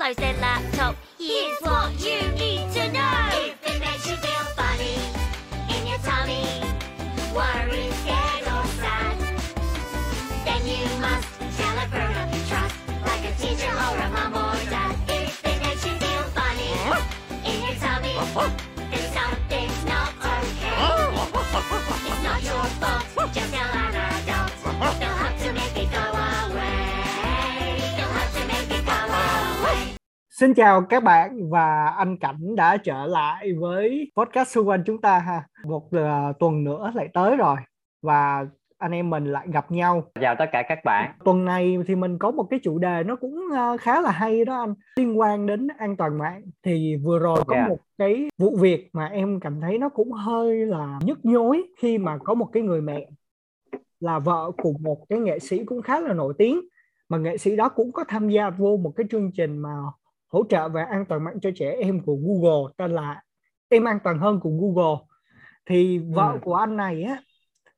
cars and laptop. Here's what you need to know. If it makes you feel funny in your tummy, worried, scared, or sad, then you must tell a grown up you trust, like a teacher or a mom or dad. If it makes you feel funny in your tummy, then something's not okay. It's not your fault, just tell Xin chào các bạn và anh Cảnh đã trở lại với podcast xung quanh chúng ta ha. Một uh, tuần nữa lại tới rồi và anh em mình lại gặp nhau. Chào tất cả các bạn. Tuần này thì mình có một cái chủ đề nó cũng uh, khá là hay đó anh, liên quan đến an toàn mạng. Thì vừa rồi có Yeah. một cái vụ việc mà em cảm thấy nó cũng hơi là nhức nhối khi mà có một cái người mẹ là vợ của một cái nghệ sĩ cũng khá là nổi tiếng mà nghệ sĩ đó cũng có tham gia vô một cái chương trình mà hỗ trợ về an toàn mạng cho trẻ em của Google tên là em an toàn hơn của Google. Thì vợ Ừ. của anh này á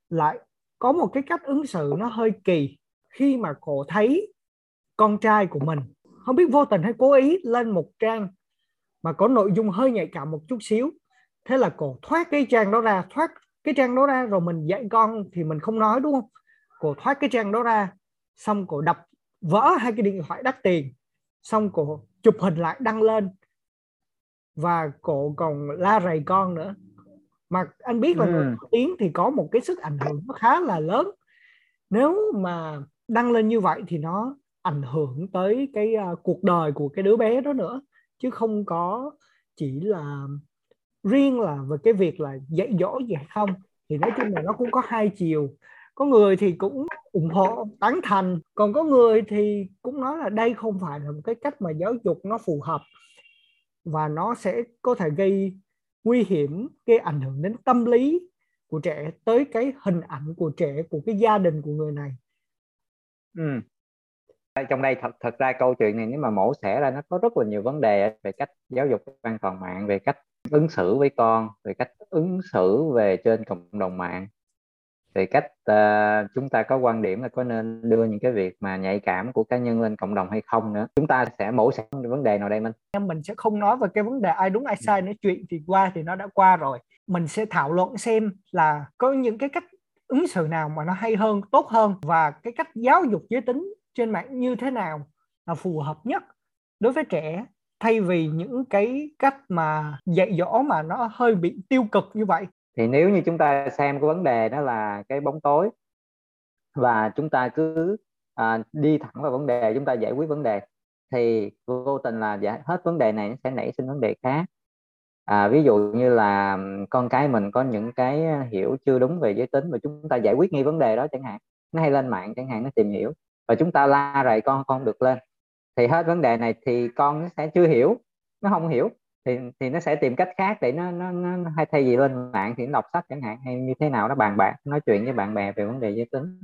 lại có một cái cách ứng xử nó hơi kỳ khi mà cô thấy con trai của mình. Không biết vô tình hay cố ý lên một trang mà có nội dung hơi nhạy cảm một chút xíu. Thế là cô thoát cái trang đó ra thoát cái trang đó ra rồi mình dạy con thì mình không nói đúng không? Cô thoát cái trang đó ra xong cô đập vỡ hai cái điện thoại đắt tiền. Xong cô chụp hình lại đăng lên và cô còn la rầy con nữa. Mà anh biết là người Ừ. nổi tiếng thì có một cái sức ảnh hưởng nó khá là lớn. Nếu mà đăng lên như vậy thì nó ảnh hưởng tới cái à, cuộc đời của cái đứa bé đó nữa chứ không có chỉ là riêng là về cái việc là dạy dỗ gì hay không. Thì nói chung là nó cũng có hai chiều có người thì cũng ủng hộ tán thành. Còn có người thì cũng nói là đây không phải là một cái cách mà giáo dục nó phù hợp và nó sẽ có thể gây nguy hiểm gây ảnh hưởng đến tâm lý của trẻ tới cái hình ảnh của trẻ của cái gia đình của người này. Ừ. Trong đây thật thật ra câu chuyện này nếu mà mổ xẻ ra nó có rất là nhiều vấn đề về cách giáo dục an toàn mạng, về cách ứng xử với con, về cách ứng xử về trên cộng đồng mạng, về cách uh, chúng ta có quan điểm là có nên đưa những cái việc mà nhạy cảm của cá nhân lên cộng đồng hay không nữa. Chúng ta sẽ mổ xẻ vấn đề nào đây Minh? em mình sẽ không nói về cái vấn đề ai đúng ai sai nữa chuyện thì qua thì nó đã qua rồi mình sẽ thảo luận xem là có những cái cách ứng xử nào mà nó hay hơn tốt hơn và cái cách giáo dục giới tính trên mạng như thế nào là phù hợp nhất đối với trẻ thay vì những cái cách mà dạy dỗ mà nó hơi bị tiêu cực như vậy thì nếu như chúng ta xem cái vấn đề đó là cái bóng tối và chúng ta cứ à, đi thẳng vào vấn đề chúng ta giải quyết vấn đề thì vô tình là giải hết vấn đề này nó sẽ nảy sinh vấn đề khác. À, ví dụ như là con cái mình có những cái hiểu chưa đúng về giới tính và chúng ta giải quyết ngay vấn đề đó chẳng hạn nó hay lên mạng chẳng hạn nó tìm hiểu và chúng ta la rầy con con được lên. Thì hết vấn đề này thì con nó sẽ chưa hiểu nó không hiểu thì thì nó sẽ tìm cách khác để nó nó, nó hay thay vì lên mạng thì nó đọc sách chẳng hạn hay như thế nào nó bàn bạc nói chuyện với bạn bè về vấn đề giới tính.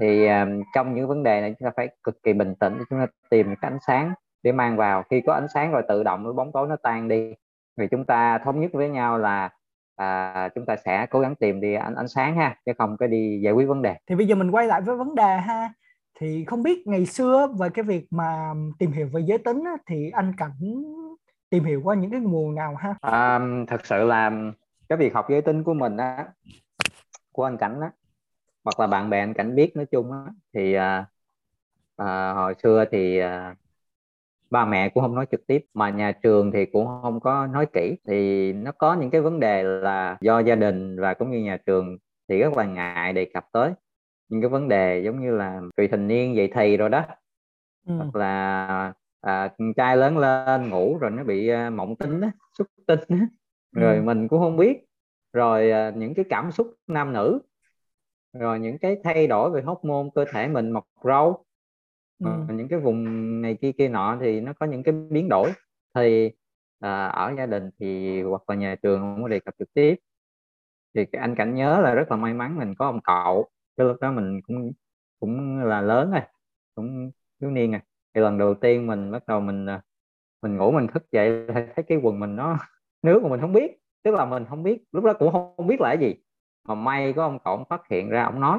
Thì um, trong những vấn đề này chúng ta phải cực kỳ bình tĩnh để chúng ta tìm cái ánh sáng để mang vào. Khi có ánh sáng rồi tự động cái bóng tối nó tan đi vì chúng ta thống nhất với nhau là à, chúng ta sẽ cố gắng tìm đi ánh ánh sáng ha chứ không có đi giải quyết vấn đề. Thì bây giờ mình quay lại với vấn đề ha. Thì không biết ngày xưa về cái việc mà tìm hiểu về giới tính thì anh cảnh tìm hiểu qua những cái nguồn nào ha? À, thật sự là cái việc học giới tính của mình á của anh cảnh á hoặc là bạn bè anh cảnh biết nói chung á thì à, à, hồi xưa thì à, ba mẹ cũng không nói trực tiếp mà nhà trường thì cũng không có nói kỹ. Thì nó có những cái vấn đề là do gia đình và cũng như nhà trường thì rất là ngại đề cập tới. Những cái vấn đề giống như là vị thành niên dậy thì rồi đó. Ừ. hoặc là à, trai lớn lên ngủ rồi nó bị à, mộng tinh á, xuất tinh á. rồi Ừ. mình cũng không biết. Rồi à, những cái cảm xúc nam nữ. Rồi những cái thay đổi về hormone cơ thể mình mọc râu. Ừ. Ờ, những cái vùng này kia kia nọ thì nó có những cái biến đổi. Thì à, ở gia đình thì hoặc là nhà trường không có đề cập trực tiếp. Thì anh cảnh nhớ là rất là may mắn mình có ông cậu. Cái lúc đó mình cũng cũng là lớn rồi. Cũng thiếu niên rồi thì lần đầu tiên mình bắt đầu mình à, mình ngủ mình thức dậy thấy cái quần mình nó nước mà mình không biết. Tức là mình không biết lúc đó cũng không, không biết là cái gì. Mà may có ông cậu phát hiện ra ông nói.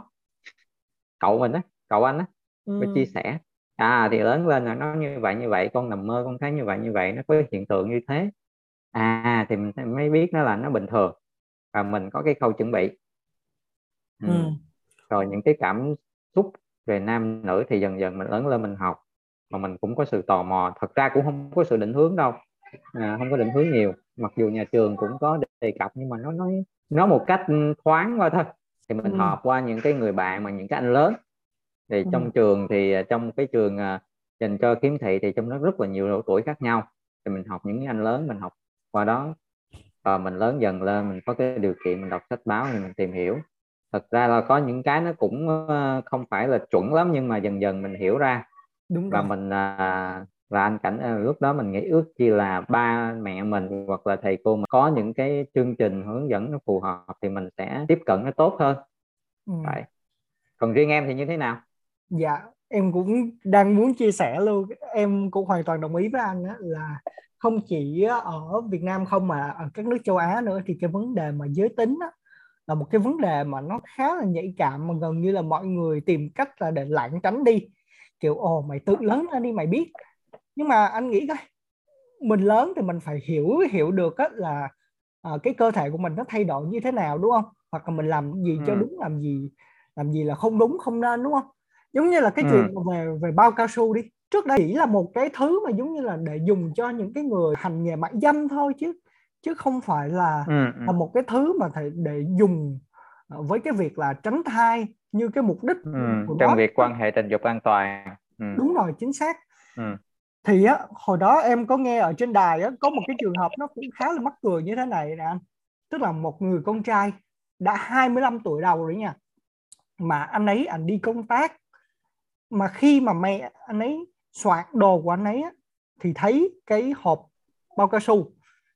Cậu mình á cậu anh á Ừ. chia sẻ. À thì lớn lên là nó như vậy như vậy con nằm mơ con thấy như vậy như vậy nó có hiện tượng như thế. À thì mình mới biết nó là nó bình thường và mình có cái khâu chuẩn bị. Ừ. Ừ. rồi những cái cảm xúc về nam nữ thì dần dần mình lớn lên mình học mà mình cũng có sự tò mò. Thật ra cũng không có sự định hướng đâu. À, không có định hướng nhiều. Mặc dù nhà trường cũng có đề cập nhưng mà nó nói nó một cách thoáng qua thôi. Thì mình ừ. học qua những cái người bạn mà những cái anh lớn. Thì ừ. trong trường thì à, trong cái trường uh, dành cho kiếm thị thì trong đó rất là nhiều độ tuổi khác nhau. Thì mình học những anh lớn mình học qua đó. Và mình lớn dần lên mình có cái điều kiện mình đọc sách báo thì mình tìm hiểu. Thật ra là có những cái nó cũng uh, không phải là chuẩn lắm nhưng mà dần dần mình hiểu ra đúng và mình uh, và anh cảnh uh, lúc đó mình nghĩ ước chi là ba mẹ mình hoặc là thầy cô mà có những cái chương trình hướng dẫn nó phù hợp thì mình sẽ tiếp cận nó tốt hơn. Ừ. còn riêng em thì như thế nào? Dạ em cũng đang muốn chia sẻ luôn. Em cũng hoàn toàn đồng ý với anh á là không chỉ ở Việt Nam không mà ở các nước châu Á nữa thì cái vấn đề mà giới tính á, là một cái vấn đề mà nó khá là nhạy cảm mà gần như là mọi người tìm cách là để lảng tránh đi kiểu ồ mày tự lớn lên đi mày biết nhưng mà anh nghĩ coi mình lớn thì mình phải hiểu hiểu được á là à, cái cơ thể của mình nó thay đổi như thế nào đúng không hoặc là mình làm gì cho ừ. đúng làm gì làm gì là không đúng không nên đúng không giống như là cái ừ. chuyện về về bao cao su đi trước đây chỉ là một cái thứ mà giống như là để dùng cho những cái người hành nghề mại dâm thôi chứ chứ không phải là ừ, ừ. là một cái thứ mà thầy để dùng ờ, với cái việc là tránh thai như cái mục đích ừ, của trong nó. việc quan hệ tình dục an toàn ừ. đúng rồi chính xác ừ. thì á hồi đó em có nghe ở trên đài á có một cái trường hợp nó cũng khá là mắc cười như thế này nè anh tức là một người con trai đã 25 tuổi đầu rồi nha mà anh ấy anh đi công tác mà khi mà mẹ anh ấy soạn đồ của anh ấy á, thì thấy cái hộp bao cao su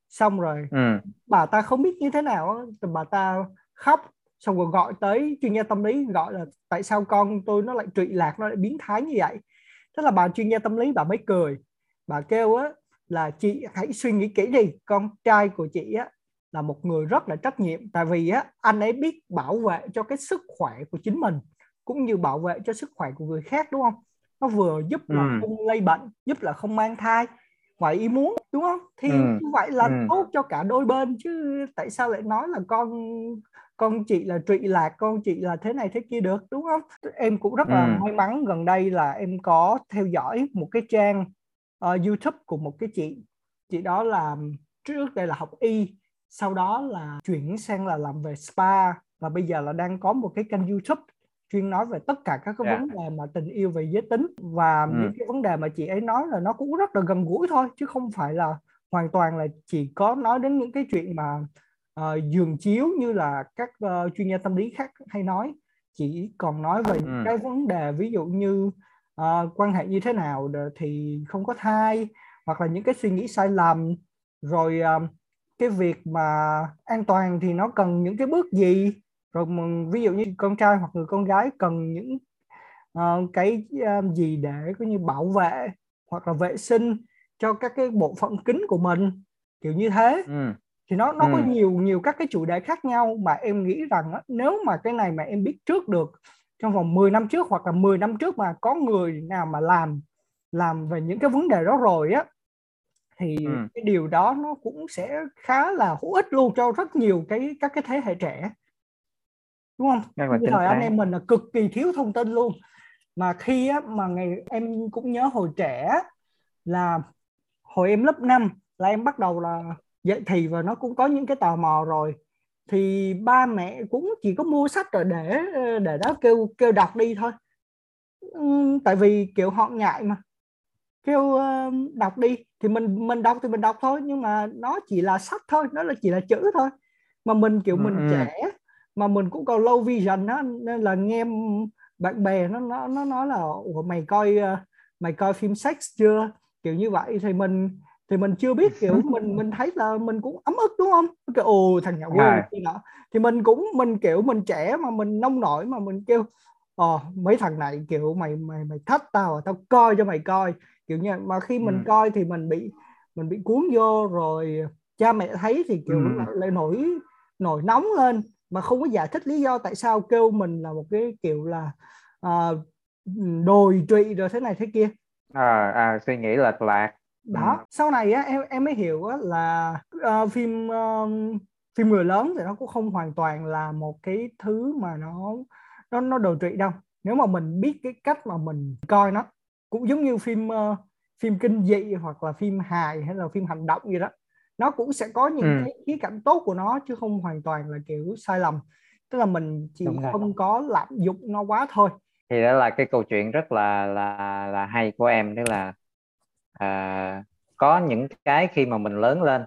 xong rồi ừ. bà ta không biết như thế nào bà ta khóc xong rồi gọi tới chuyên gia tâm lý gọi là tại sao con tôi nó lại trụy lạc nó lại biến thái như vậy thế là bà chuyên gia tâm lý bà mới cười bà kêu á là chị hãy suy nghĩ kỹ đi con trai của chị á là một người rất là trách nhiệm tại vì á anh ấy biết bảo vệ cho cái sức khỏe của chính mình cũng như bảo vệ cho sức khỏe của người khác đúng không nó vừa giúp là ừ. không lây bệnh giúp là không mang thai ngoài ý muốn đúng không thì ừ. như vậy là ừ. tốt cho cả đôi bên chứ tại sao lại nói là con con chị là trụy lạc con chị là thế này thế kia được đúng không em cũng rất là ừ. may mắn gần đây là em có theo dõi một cái trang uh, YouTube của một cái chị chị đó là trước đây là học y sau đó là chuyển sang là làm về spa và bây giờ là đang có một cái kênh YouTube chuyên nói về tất cả các cái yeah. Dạ. vấn đề mà tình yêu về giới tính và ừ. những cái vấn đề mà chị ấy nói là nó cũng rất là gần gũi thôi chứ không phải là hoàn toàn là chỉ có nói đến những cái chuyện mà uh, giường chiếu như là các uh, chuyên gia tâm lý khác hay nói chỉ còn nói về ừ. cái vấn đề ví dụ như uh, quan hệ như thế nào thì không có thai hoặc là những cái suy nghĩ sai lầm rồi uh, cái việc mà an toàn thì nó cần những cái bước gì rồi ví dụ như con trai hoặc người con gái cần những uh, cái uh, gì để có như bảo vệ hoặc là vệ sinh cho các cái bộ phận kính của mình kiểu như thế ừ. Thì nó nó ừ. có nhiều nhiều các cái chủ đề khác nhau mà em nghĩ rằng á, nếu mà cái này mà em biết trước được trong vòng 10 năm trước hoặc là 10 năm trước mà có người nào mà làm làm về những cái vấn đề đó rồi á thì ừ. cái điều đó nó cũng sẽ khá là hữu ích luôn cho rất nhiều cái các cái thế hệ trẻ đúng không Như thời anh em mình là cực kỳ thiếu thông tin luôn mà khi á, mà ngày em cũng nhớ hồi trẻ là hồi em lớp 5 là em bắt đầu là dạy thì và nó cũng có những cái tò mò rồi. Thì ba mẹ cũng chỉ có mua sách rồi để để đó kêu kêu đọc đi thôi. Tại vì kiểu họ ngại mà. Kêu uh, đọc đi. Thì mình mình đọc thì mình đọc thôi nhưng mà nó chỉ là sách thôi nó là chỉ là chữ thôi. Mà mình kiểu mình ừ. trẻ mà mình cũng còn low vision á nên là nghe bạn bè nó nó nó nói là Ủa, mày coi uh, mày coi phim sex chưa? Kiểu như vậy. Thì mình thì mình chưa biết kiểu mình mình thấy là mình cũng ấm ức đúng không kiểu ồ thằng nhỏ à. đó thì mình cũng mình kiểu mình trẻ mà mình nông nổi mà mình kêu ờ mấy thằng này kiểu mày mày mày thách tao à, tao coi cho mày coi kiểu như mà khi mình ừ. coi thì mình bị mình bị cuốn vô rồi cha mẹ thấy thì kiểu ừ. lại, nổi nổi nóng lên mà không có giải thích lý do tại sao kêu mình là một cái kiểu là uh, đồi trụy rồi thế này thế kia à, à suy nghĩ lệch lạc đó ừ. sau này á em em mới hiểu á, là uh, phim uh, phim người lớn thì nó cũng không hoàn toàn là một cái thứ mà nó nó nó đồ trụy đâu nếu mà mình biết cái cách mà mình coi nó cũng giống như phim uh, phim kinh dị hoặc là phim hài hay là phim hành động gì đó nó cũng sẽ có những ừ. cái khía cạnh tốt của nó chứ không hoàn toàn là kiểu sai lầm tức là mình chỉ không có lạm dụng nó quá thôi thì đó là cái câu chuyện rất là là là hay của em tức là à, có những cái khi mà mình lớn lên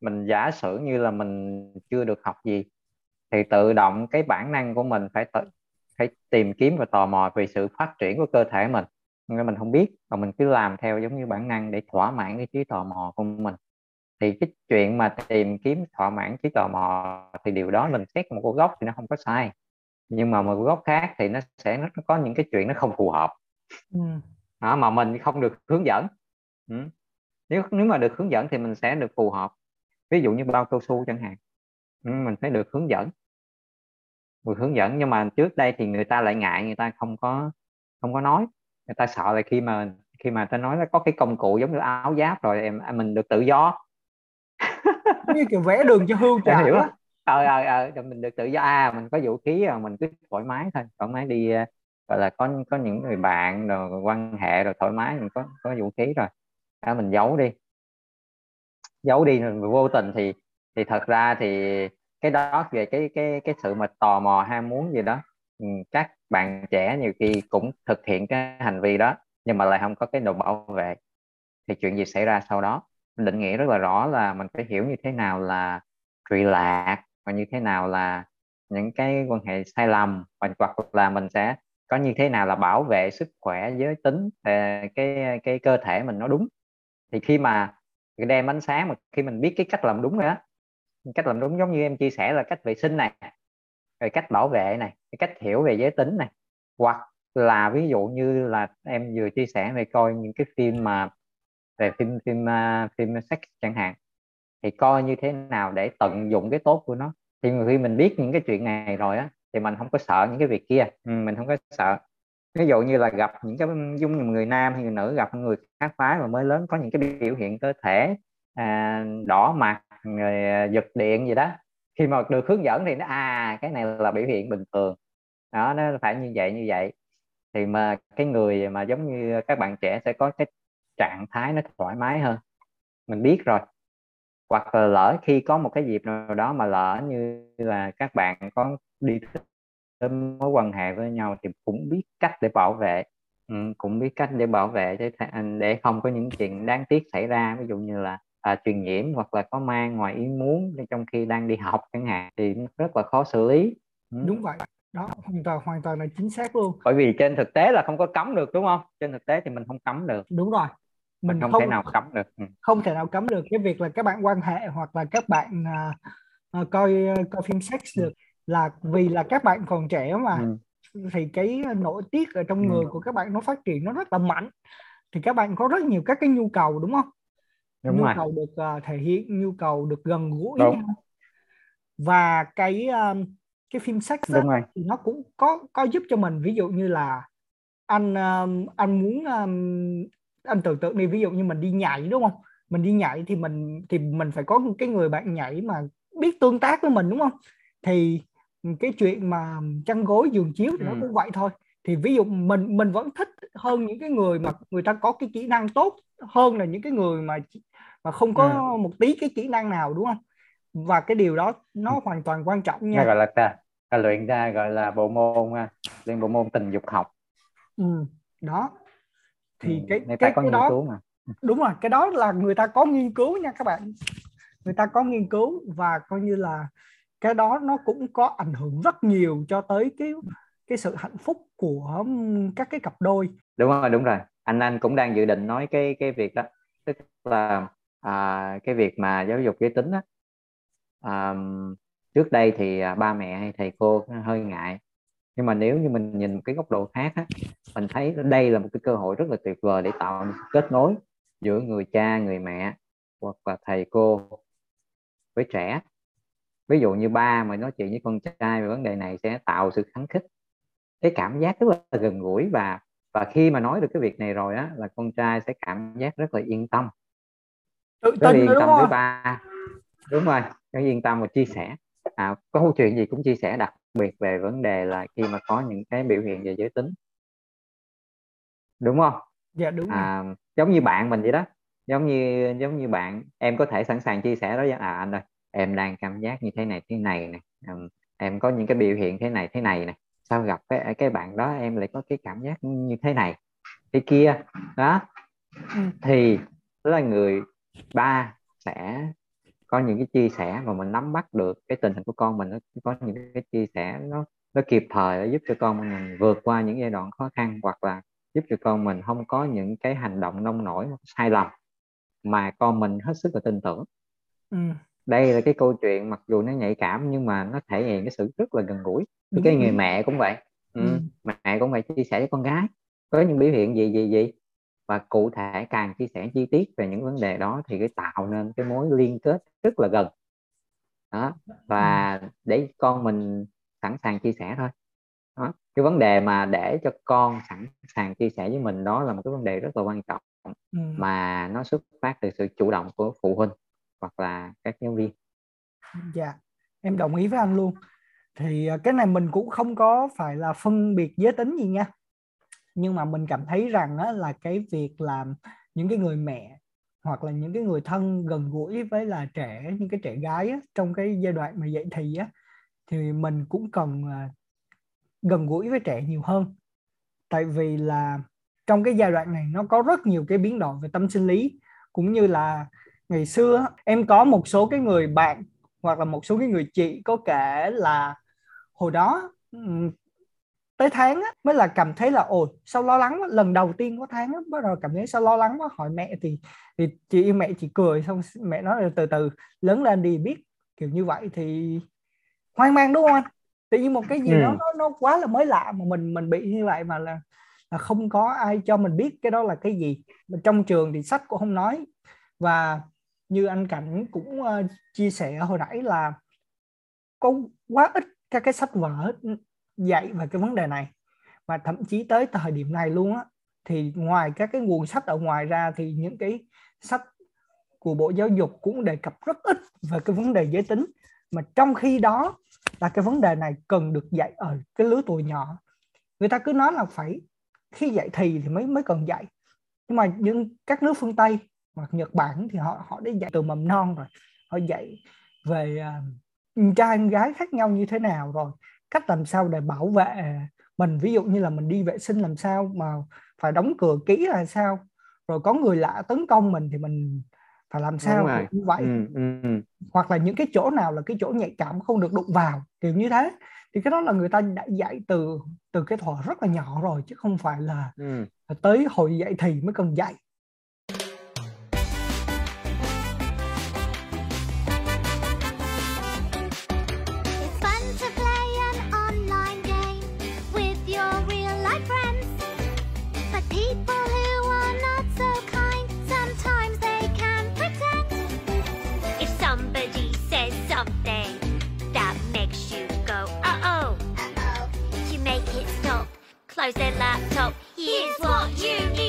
mình giả sử như là mình chưa được học gì thì tự động cái bản năng của mình phải tự, phải tìm kiếm và tò mò về sự phát triển của cơ thể mình. Nên mình không biết và mình cứ làm theo giống như bản năng để thỏa mãn cái trí tò mò của mình. Thì cái chuyện mà tìm kiếm thỏa mãn trí tò mò thì điều đó mình xét một cái gốc thì nó không có sai. Nhưng mà một góc khác thì nó sẽ nó có những cái chuyện nó không phù hợp. Ừ đó, mà mình không được hướng dẫn. Ừ. nếu nếu mà được hướng dẫn thì mình sẽ được phù hợp. Ví dụ như bao cao su chẳng hạn. Ừ, mình phải được hướng dẫn. Được hướng dẫn nhưng mà trước đây thì người ta lại ngại người ta không có không có nói. Người ta sợ là khi mà khi mà ta nói là có cái công cụ giống như áo giáp rồi em mình được tự do. Như kiểu vẽ đường cho hươu trà hiểu ờ ờ ờ mình được tự do. À mình có vũ khí mình cứ thoải mái thôi. Thoải mái đi ờ, gọi là có có những người bạn rồi quan hệ rồi thoải mái mình có có vũ khí rồi. À, mình giấu đi. Giấu đi rồi vô tình thì thì thật ra thì cái đó về cái cái cái sự mà tò mò ham muốn gì đó ừ, các bạn trẻ nhiều khi cũng thực hiện cái hành vi đó nhưng mà lại không có cái đồ bảo vệ thì chuyện gì xảy ra sau đó. Định nghĩa rất là rõ là mình phải hiểu như thế nào là trụy lạc và như thế nào là những cái quan hệ sai lầm và hoặc là mình sẽ có như thế nào là bảo vệ sức khỏe giới tính ờ, cái cái cơ thể mình nó đúng? Thì khi mà đem ánh sáng mà khi mình biết cái cách làm đúng nữa cách làm đúng giống như em chia sẻ là cách vệ sinh này rồi cách bảo vệ này cách hiểu về giới tính này. Hoặc là ví dụ như là em vừa chia sẻ về coi những cái phim mà về phim phim uh, phim sex chẳng hạn thì coi như thế nào để tận dụng cái tốt của nó. Thì khi mình biết những cái chuyện này rồi á thì mình không có sợ những cái việc kia. Ừ, mình không có sợ. Ví dụ như là gặp những cái dung như người nam hay người nữ gặp người khác phái mà mới lớn có những cái biểu hiện cơ thể à, đỏ mặt người à, giật điện gì đó khi mà được hướng dẫn thì nó à cái này là biểu hiện bình thường. Đó nó phải như vậy như vậy. Thì mà cái người mà giống như các bạn trẻ sẽ có cái trạng thái nó thoải mái hơn. Mình biết rồi. Hoặc là lỡ khi có một cái dịp nào đó mà lỡ như là các bạn có đi tới mối quan hệ với nhau thì cũng biết cách để bảo vệ. Ừ, cũng biết cách để bảo vệ để để không có những chuyện đáng tiếc xảy ra. Ví dụ như là à, truyền nhiễm hoặc là có mang ngoài ý muốn trong khi đang đi học chẳng hạn thì rất là khó xử lý. Ừ. đúng vậy. Đó hoàn toàn hoàn toàn là chính xác luôn. Bởi vì trên thực tế là không có cấm được đúng không? Trên thực tế thì mình không cấm được. Đúng rồi. Mình không, không thể nào cấm được. Ừ. không thể nào cấm được cái việc là các bạn quan hệ hoặc là các bạn uh, uh, coi coi phim sex được là vì là các bạn còn trẻ mà ừ. thì cái nội tiết ở trong ừ. người của các bạn nó phát triển nó rất là mạnh thì các bạn có rất nhiều các cái nhu cầu đúng không đúng nhu rồi. cầu được uh, thể hiện nhu cầu được gần gũi đúng. và cái um, cái phim sex đó, thì nó cũng có có giúp cho mình ví dụ như là anh um, anh muốn um, anh tưởng tượng đi ví dụ như mình đi nhảy đúng không mình đi nhảy thì mình thì mình phải có cái người bạn nhảy mà biết tương tác với mình đúng không thì cái chuyện mà chăn gối giường chiếu thì ừ. nó cũng vậy thôi thì ví dụ mình mình vẫn thích hơn những cái người mà người ta có cái kỹ năng tốt hơn là những cái người mà mà không có ừ. một tí cái kỹ năng nào đúng không và cái điều đó nó ừ. hoàn toàn quan trọng nha gọi là ta, ta luyện ra gọi là bộ môn à, luyện bộ môn tình dục học ừ. đó thì ừ, cái cái, cái, cái đó mà. đúng rồi cái đó là người ta có nghiên cứu nha các bạn người ta có nghiên cứu và coi như là cái đó nó cũng có ảnh hưởng rất nhiều cho tới cái cái sự hạnh phúc của các cái cặp đôi. Đúng rồi đúng rồi. Anh anh cũng đang dự định nói cái cái việc đó. Tức là à, cái việc mà giáo dục giới tính á à, trước đây thì à, ba mẹ hay thầy cô hơi ngại. Nhưng mà nếu như mình nhìn một cái góc độ khác á, mình thấy đây là một cái cơ hội rất là tuyệt vời để tạo một kết nối giữa người cha người mẹ hoặc là thầy cô với trẻ ví dụ như ba mà nói chuyện với con trai về vấn đề này sẽ tạo sự kháng khích. Cái cảm giác rất là gần gũi và và khi mà nói được cái việc này rồi á là con trai sẽ cảm giác rất là yên tâm. Tự rất là tin yên đúng tâm không? ba. Đúng rồi rất yên tâm và chia sẻ. À, có câu chuyện gì cũng chia sẻ đặc biệt về vấn đề là khi mà có những cái biểu hiện về giới tính. Đúng không? Dạ đúng rồi à, giống như bạn mình vậy đó. Giống như giống như bạn em có thể sẵn sàng chia sẻ đó với à anh ơi em đang cảm giác như thế này thế này Ừm, em có những cái biểu hiện thế này thế này này sao gặp cái cái bạn đó em lại có cái cảm giác như thế này thế kia? Đó. Ừ. thì là người ba sẽ có những cái chia sẻ và mình nắm bắt được cái tình hình của con mình nó có những cái chia sẻ nó nó kịp thời để giúp cho con mình vượt qua những giai đoạn khó khăn hoặc là giúp cho con mình không có những cái hành động nông nổi sai lầm mà con mình hết sức là tin tưởng. Ừ. đây là cái câu chuyện mặc dù nó nhạy cảm nhưng mà nó thể hiện cái sự rất là gần gũi Đúng, cái người mẹ cũng vậy ừ. Ừ. mẹ cũng vậy chia sẻ với con gái có những biểu hiện gì gì gì và cụ thể càng chia sẻ chi tiết về những vấn đề đó thì cái tạo nên cái mối liên kết rất là gần đó và để con mình sẵn sàng chia sẻ thôi đó. cái vấn đề mà để cho con sẵn sàng chia sẻ với mình đó là một cái vấn đề rất là quan trọng Ừ. mà nó xuất phát từ sự chủ động của phụ huynh hoặc là các giáo viên Dạ, em đồng ý với anh luôn. Thì ờ, cái này mình cũng không có phải là phân biệt giới tính gì nha. Nhưng mà mình cảm thấy rằng á, là cái việc làm những cái người mẹ hoặc là những cái người thân gần gũi với là trẻ những cái trẻ gái á, trong cái giai đoạn mà dậy thì á thì mình cũng cần ờ, gần gũi với trẻ nhiều hơn. Tại vì là trong cái giai đoạn này nó có rất nhiều cái biến đổi về tâm sinh lý cũng như là ngày xưa em có một số cái người bạn hoặc là một số cái người chị có kể là hồi đó tới tháng á, mới là cảm thấy là ồ sao lo lắng quá. lần đầu tiên có tháng á, bắt đầu cảm thấy sao lo lắng quá hỏi mẹ thì thì chị yêu mẹ chỉ cười xong mẹ nói là từ từ lớn lên đi biết kiểu như vậy thì hoang mang đúng không anh tự nhiên một cái gì Ừ. đó nó nó quá là mới lạ mà mình mình bị như vậy mà là là không có ai cho mình biết cái đó là cái gì trong trường thì sách cũng không nói và như anh Cảnh cũng uh, chia sẻ hồi nãy là có quá ít các cái sách vở dạy về cái vấn đề này. Và thậm chí tới thời điểm này luôn á thì ngoài các cái nguồn sách ở ngoài ra thì những cái sách của Bộ Giáo dục cũng đề cập rất ít về cái vấn đề giới tính. Mà trong khi đó là cái vấn đề này cần được dạy ở cái lứa tuổi nhỏ. Người ta cứ nói là phải khi dạy thì thì mới mới cần dạy. Nhưng mà những các nước phương Tây hoặc Nhật Bản thì họ họ đã dạy từ mầm non rồi. Họ dạy về à, trai gái khác nhau như thế nào rồi. Cách làm sao để bảo vệ mình. Ví dụ như là mình đi vệ sinh làm sao mà phải đóng cửa kỹ là sao. Rồi có người lạ tấn công mình thì mình phải làm sao như vậy. Ừ, ừ, ừ. hoặc là những cái chỗ nào là cái chỗ nhạy cảm không được đụng vào kiểu như thế. Thì cái đó là người ta đã dạy từ từ cái thuở rất là nhỏ rồi chứ không phải là ừ. là tới hồi dạy thì mới cần dạy close their laptop. Here's what you